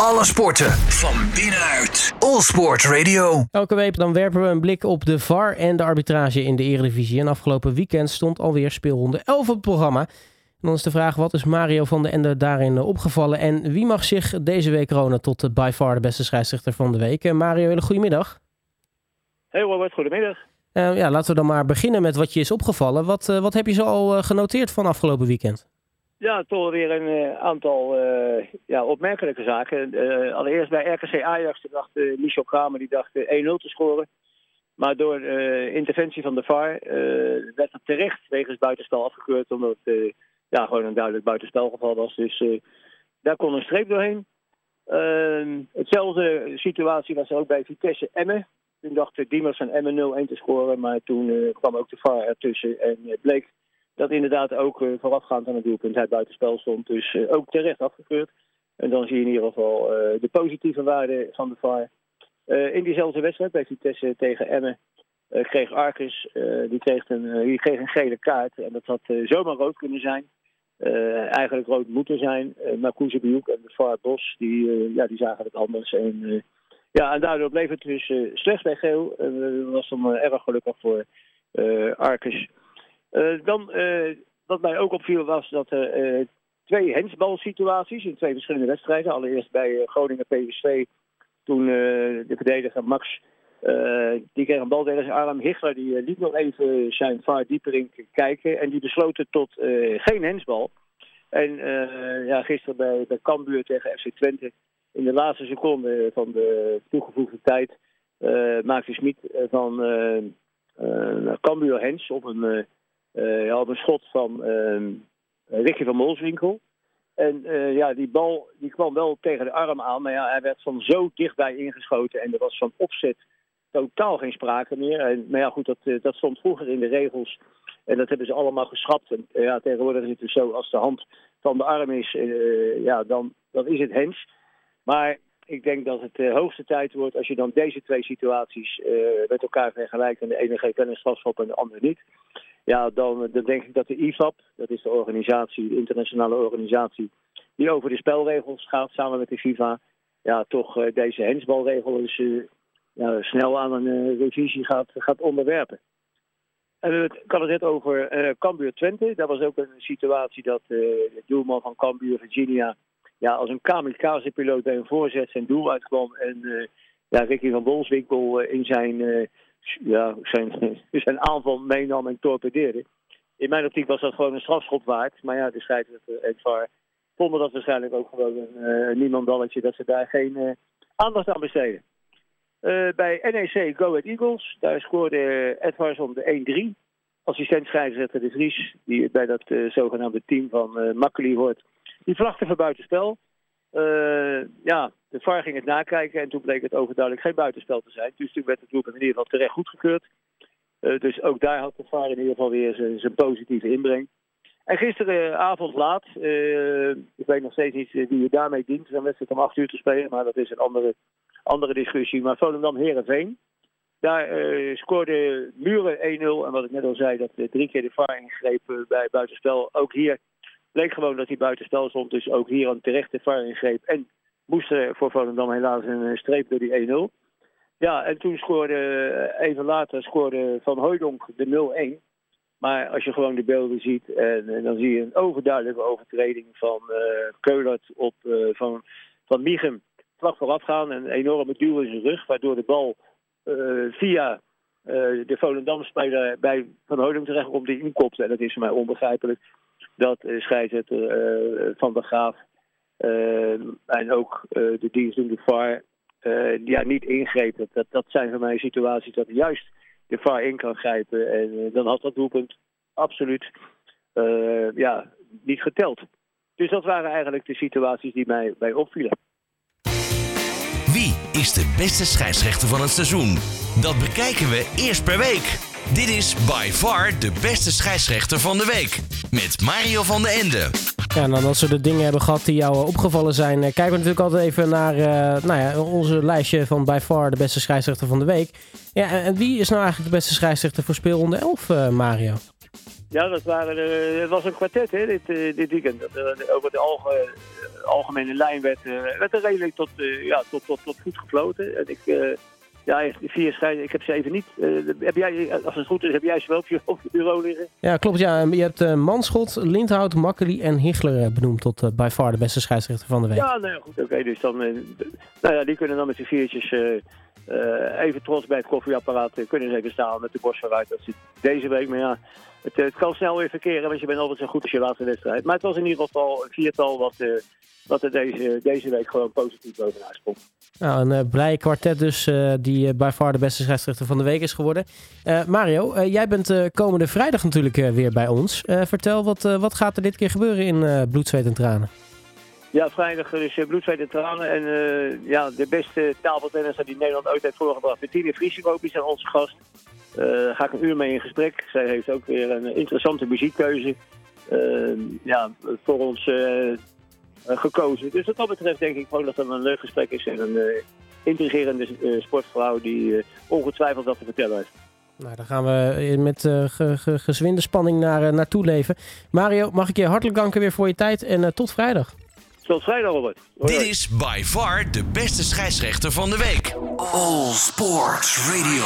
Alle sporten van binnenuit. All Sport Radio. Elke week dan werpen we een blik op de VAR en de arbitrage in de Eredivisie. En afgelopen weekend stond alweer speelronde 11 op het programma. En dan is de vraag, wat is Mario van der Ende daarin opgevallen? En wie mag zich deze week kronen tot de by far de beste scheidsrechter van de week? Mario, hele goedemiddag. Hey Robert, goedemiddag. Uh, ja, laten we dan maar beginnen met wat je is opgevallen. Wat, uh, wat heb je zo al uh, genoteerd van afgelopen weekend? Ja, toch weer een aantal ja, opmerkelijke zaken. allereerst bij RKC Ajax dacht Michel Kramer die dacht 1-0 te scoren. Maar door interventie van de VAR werd het terecht wegens buitenspel afgekeurd. Omdat het ja, gewoon een duidelijk buitenspelgeval was. Dus daar kon een streep doorheen. Ehm, hetzelfde situatie was er ook bij Vitesse Emmen. Toen dacht Diemers van Emmen 0-1 te scoren. Maar toen kwam ook de VAR ertussen. En bleek dat inderdaad ook uh, voorafgaand aan het doelpunt hij buitenspel stond. Dus ook terecht afgekeurd. En dan zie je in ieder geval de positieve waarde van de VAR. in diezelfde wedstrijd bij Vitesse tegen Emmen kreeg Arcus die kreeg een, die kreeg een gele kaart. En dat had zomaar rood kunnen zijn. eigenlijk rood moeten zijn. maar Koezebiuk en de VAR Bos die, ja, die zagen het anders. En ja, en daardoor bleef het dus uh, slechts bij geel. En uh, dat was dan uh, erg gelukkig voor Arcus. Dan, wat mij ook opviel was dat er twee hensbalsituaties in twee verschillende wedstrijden. Allereerst bij Groningen PSV, toen de verdediger Max, die kreeg een bal tegen zijn. Hichler die liet nog even zijn vaart dieper in kijken en die besloten tot geen hensbal. En ja, gisteren bij, bij Cambuur tegen FC Twente in de laatste seconde van de toegevoegde tijd maakte Smit van Cambuur Hens op een, ja, op een schot van Ricky van Molswinkel. En ja, die bal die kwam wel tegen de arm aan, maar ja, hij werd van zo dichtbij ingeschoten en er was van opzet totaal geen sprake meer. En, maar ja, goed, dat, dat stond vroeger in de regels en dat hebben ze allemaal geschrapt. En ja, tegenwoordig is het dus zo, als de hand van de arm is, ja, dan, dan is het hens. Maar ik denk dat het de hoogste tijd wordt als je dan deze twee situaties met elkaar vergelijkt. En de ene geeft wel een strafschop en de andere niet. Ja, dan, dan denk ik dat de IFAB, dat is de organisatie, de internationale organisatie, die over de spelregels gaat samen met de FIFA, ja, toch uh, deze hensbalregel is, uh, ja, snel aan een revisie gaat, gaat onderwerpen. En had het net over Cambuur Twente. Dat was ook een situatie dat de doelman van Cambuur, Virginia, ja, als een kamikaze-piloot bij een voorzet zijn doel uitkwam. En ja, Ricky van Bolswinkel in zijn, ja, zijn, zijn aanval meenam en torpedeerde. In mijn optiek was dat gewoon een strafschop waard. Maar ja, de scheidsrechter en VAR vonden dat waarschijnlijk ook gewoon een niemandalletje. Dat ze daar geen aandacht aan besteden. bij NEC Go Ahead Eagles, daar scoorde Edwards de 1-3. Assistent scheidsrechter De Vries, die bij dat zogenaamde team van uh, Makkeli hoort die vlagde voor buitenspel. Uh, ja, de VAR ging het nakijken en toen bleek het overduidelijk geen buitenspel te zijn. Dus toen werd het doelpunt in ieder geval terecht goedgekeurd. Uh, dus ook daar had de VAR in ieder geval weer zijn positieve inbreng. En gisteravond laat, uh, ik weet nog steeds niet wie je daarmee dient, dan wedstrijd om acht uur te spelen, maar dat is een andere, andere discussie. Maar Volendam Herenveen, daar scoorde Muren 1-0 en wat ik net al zei, dat drie keer de VAR ingreep bij buitenspel. Ook hier bleek gewoon dat hij buitenspel stond. Dus ook hier een terechte VAR ingreep. En moest er voor Volendam helaas een streep door die 1-0. Ja, en toen scoorde, even later scoorde Van Hooydonk de 0-1. Maar als je gewoon de beelden ziet, en, dan zie je een overduidelijke overtreding van uh, Keulert op van, van Michem. Vlak vooraf gaan en een enorme duw in zijn rug, waardoor de bal via de Volendam-speler bij Van Hooydonk terechtkomt die inkopte. En dat is voor mij onbegrijpelijk dat uh, scheidsrechter uh, Van der Graaf uh, en ook de dienstdoende VAR ja, niet ingrepen. Dat, dat zijn voor mij situaties dat juist de VAR in kan grijpen. En dan had dat doelpunt absoluut ja, niet geteld. Dus dat waren eigenlijk de situaties die mij, mij opvielen. Wie is de beste scheidsrechter van het seizoen? Dat bekijken we eerst per week. Dit is by far de beste scheidsrechter van de week. Met Mario van den Ende. Ja, en dan als we de dingen hebben gehad die jou opgevallen zijn, eh, kijken we natuurlijk altijd even naar uh, nou ja, onze lijstje van by far de beste scheidsrechter van de week. Ja, en wie is nou eigenlijk de beste scheidsrechter voor speelronde 11, uh, Mario? Ja, dat waren, uh, het was een kwartet hè, dit, uh, dit weekend. Dat, uh, over de alge, algemene lijn werd, werd er redelijk tot, ja, tot, tot, tot goed gefloten. En ik, ja, vier scheiden, ik heb ze even niet. heb jij, als het goed is, heb jij ze wel op je, op je bureau liggen? Ja, klopt. Ja. Je hebt Manschot, Lindhout, Makkeli en Hichler benoemd tot by far de beste scheidsrechter van de week. Ja, nou ja, goed. Oké, dus dan, nou ja, die kunnen dan met z'n viertjes even trots bij het koffieapparaat kunnen ze even staan met de borst vooruit. Dat zit deze week, maar ja, het, het, kan snel weer verkeren, want je bent altijd zo goed als je laatste wedstrijd. Maar het was in ieder geval een viertal wat, wat er deze, deze week gewoon positief bovenaan sprong. Nou, een uh, blij kwartet dus, die bij far de beste scheidsrechter van de week is geworden. Mario, jij bent komende vrijdag natuurlijk weer bij ons. vertel, wat, wat gaat er dit keer gebeuren in Bloed, Zweet en Tranen? Ja, vrijdag is bloed, zweet en tranen. En ja, de beste tafeltennisser die Nederland ooit heeft voorgebracht, Bettine Vriesikoop, is aan onze gast. Uh, ga ik een uur mee in gesprek. Zij heeft ook weer een interessante muziekkeuze uh, ja, voor ons uh, gekozen. Dus wat dat betreft denk ik gewoon dat het een leuk gesprek is. En een intrigerende sportvrouw die ongetwijfeld wat te vertellen heeft. Nou, daar gaan we met ge, gezwinde spanning naar, naartoe leven. Mario, mag ik je hartelijk danken weer voor je tijd en tot vrijdag. Tot vrijdag, Robert. Dit is by far de beste scheidsrechter van de week. All Sports Radio.